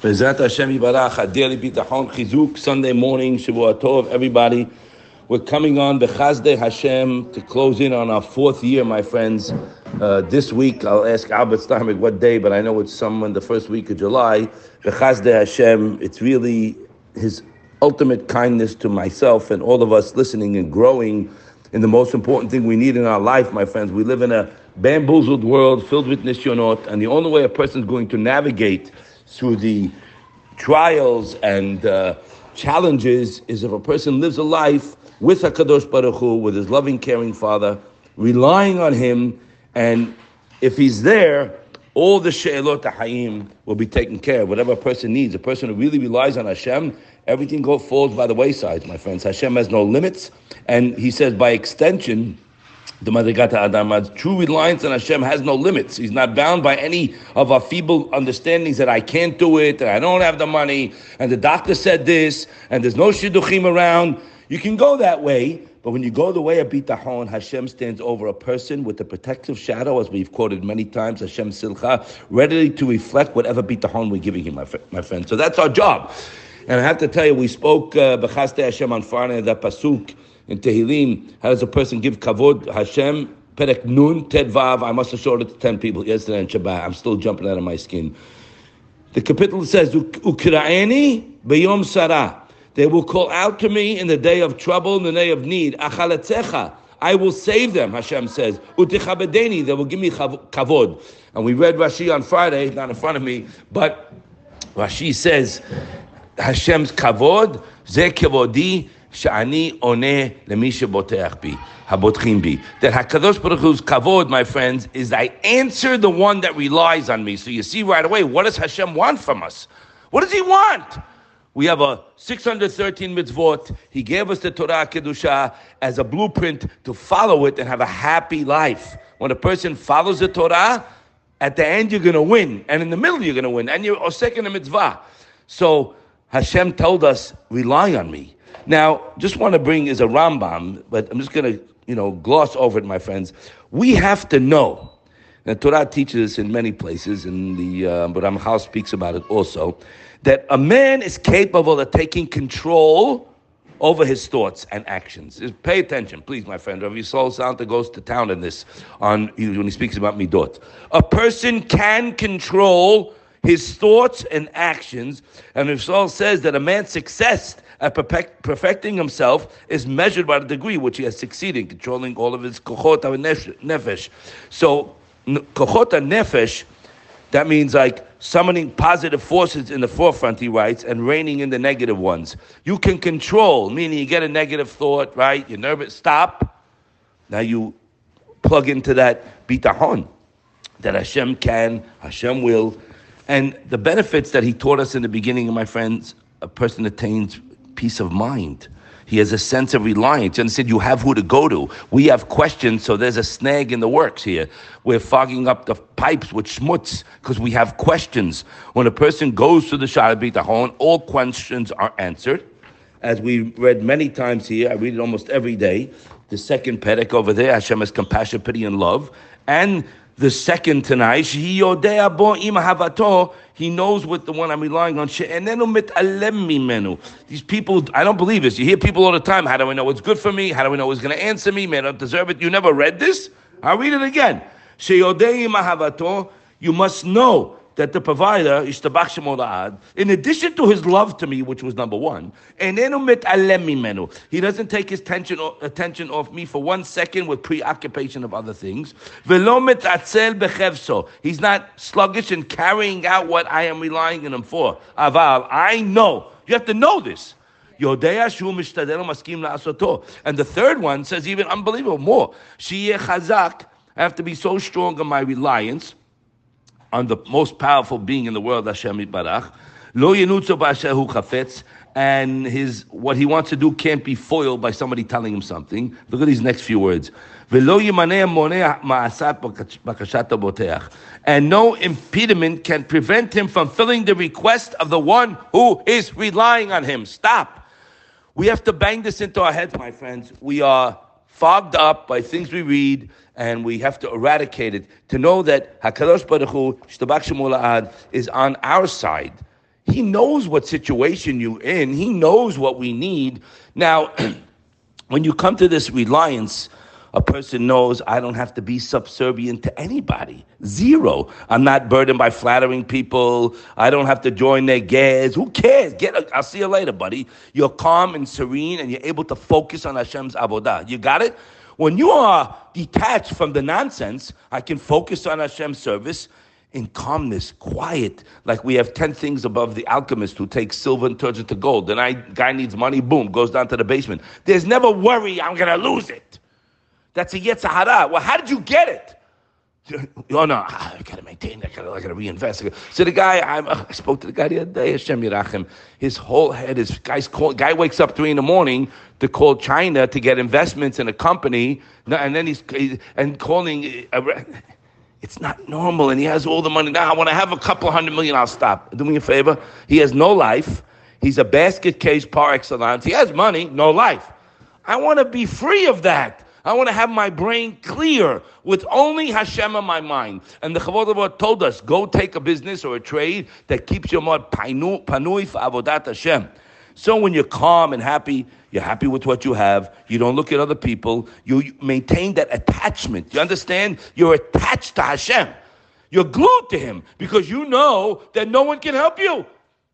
Bezat Hashem Yibarach, Adeli Bitachon Chizuk, Sunday morning, Shavua Tov, everybody. We're coming on the Chazdei Hashem to close in on our fourth year, my friends. Uh, this week, I'll ask Albert Steinberg what day, but I know it's someone the first week of July. The Chazdei Hashem, it's really his ultimate kindness to myself and all of us listening and growing in the most important thing we need in our life, my friends. We live in a bamboozled world filled with nisyonot, and the only way a person is going to navigate through the trials and uh, challenges is if a person lives a life with HaKadosh Baruch Hu, with his loving, caring Father, relying on him, and if he's there, all the she'elot ha'im will be taken care of. Whatever a person needs, a person who really relies on Hashem, everything goes falls by the wayside, my friends. Hashem has no limits, and he says by extension, the Madrigata Adamad, true reliance on Hashem has no limits. He's not bound by any of our feeble understandings that I can't do it, and I don't have the money, and the doctor said this, and there's no shidduchim around. You can go that way, but when you go the way of bitachon, Hashem stands over a person with a protective shadow, as we've quoted many times, Hashem tzilcha, ready to reflect whatever bitachon we're giving him, my, my friend. So that's our job. And I have to tell you, we spoke Bechaste uh, Hashem on Friday, that pasuk in Tehillim, how does a person give kavod Hashem? Perek Nun Tet Vav. I must have showed it to ten people yesterday in Shabbat. I'm still jumping out of my skin. The capital says Ukraini beyom sarah. They will call out to me in the day of trouble, in the day of need. Achalatzecha. I will save them, Hashem says. Utichabedeni, they will give me kavod. And we read Rashi on Friday, not in front of me, but Rashi says, Hashem's kavod, ze kavodi, שאני עונה למי שבוטח בי, הבוטחים בי. That HaKadosh Baruch Hu's kavod, my friends, is I answer the one that relies on me. So you see right away, what does Hashem want from us? What does He want? We have a 613 mitzvot. He gave us the Torah Kedusha as a blueprint to follow it and have a happy life. When a person follows the Torah, at the end you're going to win, and in the middle you're going to win, and you're osek in the mitzvah. So Hashem told us, rely on me. Now, just want to bring is a Rambam, but I'm just going to, you know, gloss over it, my friends. We have to know. The Torah teaches us in many places, and the uh, speaks about it also, that a man is capable of taking control over his thoughts and actions. Pay attention, please, my friend. Rav Yisrael Salanter goes to town in this on when he speaks about midot. A person can control his thoughts and actions, and Yisrael says that a man's success at perfect, perfecting himself is measured by the degree which he has succeeded in controlling all of his kochot nefesh. So kochot nefesh, that means like summoning positive forces in the forefront, he writes, and reining in the negative ones. You can control, meaning you get a negative thought, right? You're nervous, stop. Now you plug into that bitahon, that Hashem can, Hashem will. And the benefits that he taught us in the beginning, my friends, a person attains peace of mind. He has a sense of reliance. And said, you have who to go to. We have questions, so there's a snag in the works here. We're fogging up the pipes with schmutz because we have questions. When a person goes to the Shara Bitachon, all questions are answered. As we read many times here, I read it almost every day. The second perek over there, Hashem has compassion, pity, and love. And the second tonight, he knows what the one I'm relying on. These people, I don't believe this. You hear people all the time. How do I know what's good for me? How do I know who's going to answer me? Man, I don't deserve it. You never read this? I'll read it again. You must know that the provider, in addition to his love to me, which was number one, he doesn't take his attention, attention off me for one second with preoccupation of other things. He's not sluggish in carrying out what I am relying on him for. Aval, I know. You have to know this. And the third one says even unbelievable more. I have to be so strong in my reliance on the most powerful being in the world, Hashem Barach. Lo yenutzo ba'ashehu chafetz, and his what he wants to do can't be foiled by somebody telling him something. Look at these next few words. And no impediment can prevent him from filling the request of the one who is relying on him. Stop. We have to bang this into our heads, my friends. We are fogged up by things we read, and we have to eradicate it to know that Hakadosh Baruch Hu is on our side. He knows what situation you're in. He knows what we need. Now, when you come to this reliance, a person knows I don't have to be subservient to anybody. Zero. I'm not burdened by flattering people. I don't have to join their gas. Who cares? Get. A, I'll see you later, buddy. You're calm and serene, and you're able to focus on Hashem's avodah. You got it. When you are detached from the nonsense, I can focus on Hashem's service in calmness, quiet, like we have 10 things above the alchemist who takes silver and turns it to gold. The guy needs money, boom, goes down to the basement. There's never worry, I'm going to lose it. That's a Yetzer Hara. Well, how did you get it? Oh no, I gotta maintain. I gotta, I gotta reinvest. So the guy, I, I spoke to the guy the other day. Hashem. His whole head is guys. Call, guy wakes up three in the morning to call China to get investments in a company, and then he's and calling. Uh, it's not normal, and he has all the money now. When I have a couple hundred million, I'll stop. Do me a favor. He has no life. He's a basket case par excellence. He has money, no life. I want to be free of that. I want to have my brain clear with only Hashem in my mind. And the Chavod told us, go take a business or a trade that keeps your mind panui for avodat Hashem. So when you're calm and happy, you're happy with what you have. You don't look at other people. You maintain that attachment. You understand? You're attached to Hashem. You're glued to Him because you know that no one can help you.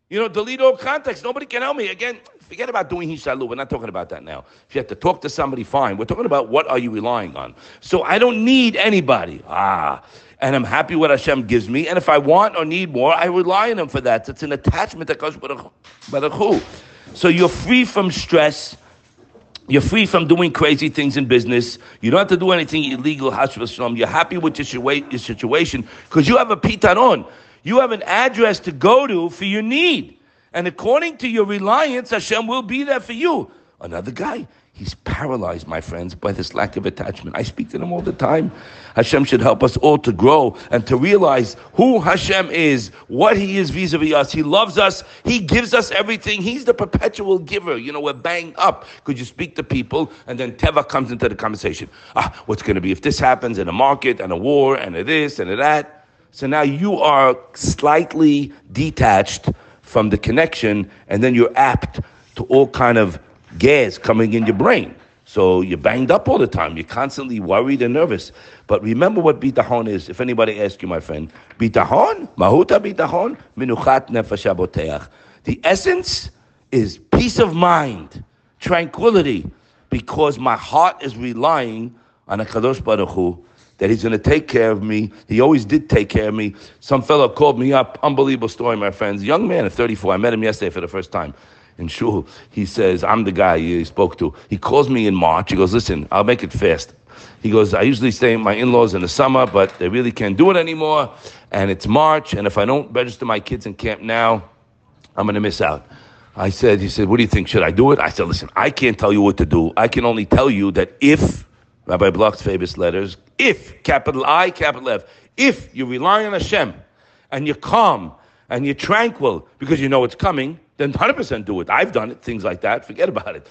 You know, delete all context. Nobody can help me. Again, Forget about doing hishalu. We're not talking about that now. If you have to talk to somebody, fine. We're talking about what are you relying on. So I don't need anybody. Ah, and I'm happy what Hashem gives me. And if I want or need more, I rely on Him for that. It's an attachment that goes with a who. So you're free from stress. You're free from doing crazy things in business. You don't have to do anything illegal. You're happy with your situation because you have a pitaron. You have an address to go to for your need. And according to your reliance, Hashem will be there for you. Another guy, he's paralyzed, my friends, by this lack of attachment. I speak to them all the time. Hashem should help us all to grow and to realize who Hashem is, what He is vis a vis us. He loves us, He gives us everything. He's the perpetual giver. You know, we're banged up because you speak to people and then Teva comes into the conversation. Ah, what's going to be if this happens in a market and a war and a this and a that? So now you are slightly detached from the connection, and then you're apt to all kind of gas coming in your brain. So you're banged up all the time. You're constantly worried and nervous. But remember what bitahon is. If anybody asks you, my friend, bitahon, mahuta bitahon, minuchat nefesh The essence is peace of mind, tranquility, because my heart is relying on a kadosh baruch Hu, that he's going to take care of me. He always did take care of me. Some fellow called me up. Unbelievable story, my friends. Young man at 34. I met him yesterday for the first time in shul. He says, I'm the guy he spoke to. He calls me in March. He goes, listen, I'll make it fast. He goes, I usually stay my in-laws in the summer, but they really can't do it anymore. And it's March, and if I don't register my kids in camp now, I'm going to miss out. I said, he said, what do you think? Should I do it? I said, listen, I can't tell you what to do. I can only tell you that if Rabbi Bloch's famous letters. If, capital I, capital F, if you rely on Hashem and you're calm and you're tranquil because you know it's coming, then 100% do it. I've done it, things like that. Forget about it.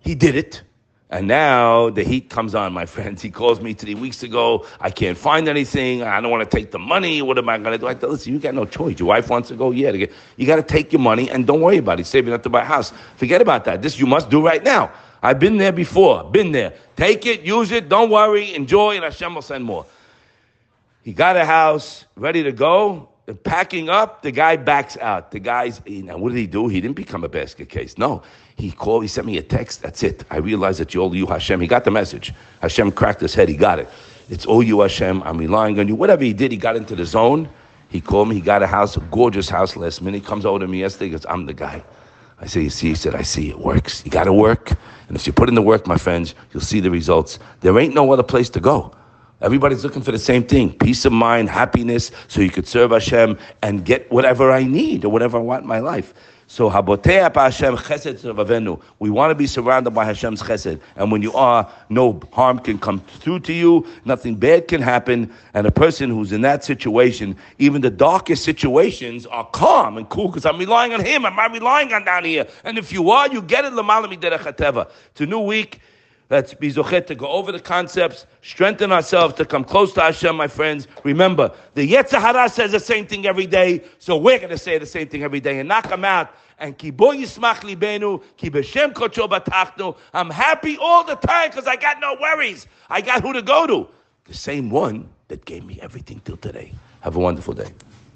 He did it. And now the heat comes on, my friends. He calls me three weeks ago. I can't find anything. I don't want to take the money. What am I going to do? I said, listen, you got no choice. Your wife wants to go. Yeah, you got to take your money and don't worry about it. Saving up to buy a house. Forget about that. This you must do right now. I've been there before, been there. Take it, use it, don't worry, enjoy, and Hashem will send more. He got a house ready to go. Packing up, the guy backs out. The guy's, now what did he do? He didn't become a basket case. No, he called, he sent me a text. That's it. I realized that you all you Hashem. He got the message. Hashem cracked his head. He got it. It's all you Hashem. I'm relying on you. Whatever he did, he got into the zone. He called me. He got a house, a gorgeous house last minute. He comes over to me yesterday. He goes, I'm the guy. I say, you see, he said, I see it works. You got to work. And if you put in the work, my friends, you'll see the results. There ain't no other place to go. Everybody's looking for the same thing peace of mind, happiness, so you could serve Hashem and get whatever I need or whatever I want in my life. So Hashem Chesed. We want to be surrounded by Hashem's Chesed, and when you are, no harm can come through to you. Nothing bad can happen, and a person who's in that situation, even the darkest situations, are calm and cool because I'm relying on Him. Am I relying on down here? And if you are, you get it. Lamalami Derech It's a new week. Let's be zochet to go over the concepts, strengthen ourselves to come close to Hashem, my friends. Remember, the Yetzer Hara says the same thing every day, so we're going to say the same thing every day and knock them out. And kibo yismach libenu, ki b'shem kocho batachnu. I'm happy all the time because I got no worries. I got who to go to. The same one that gave me everything till today. Have a wonderful day.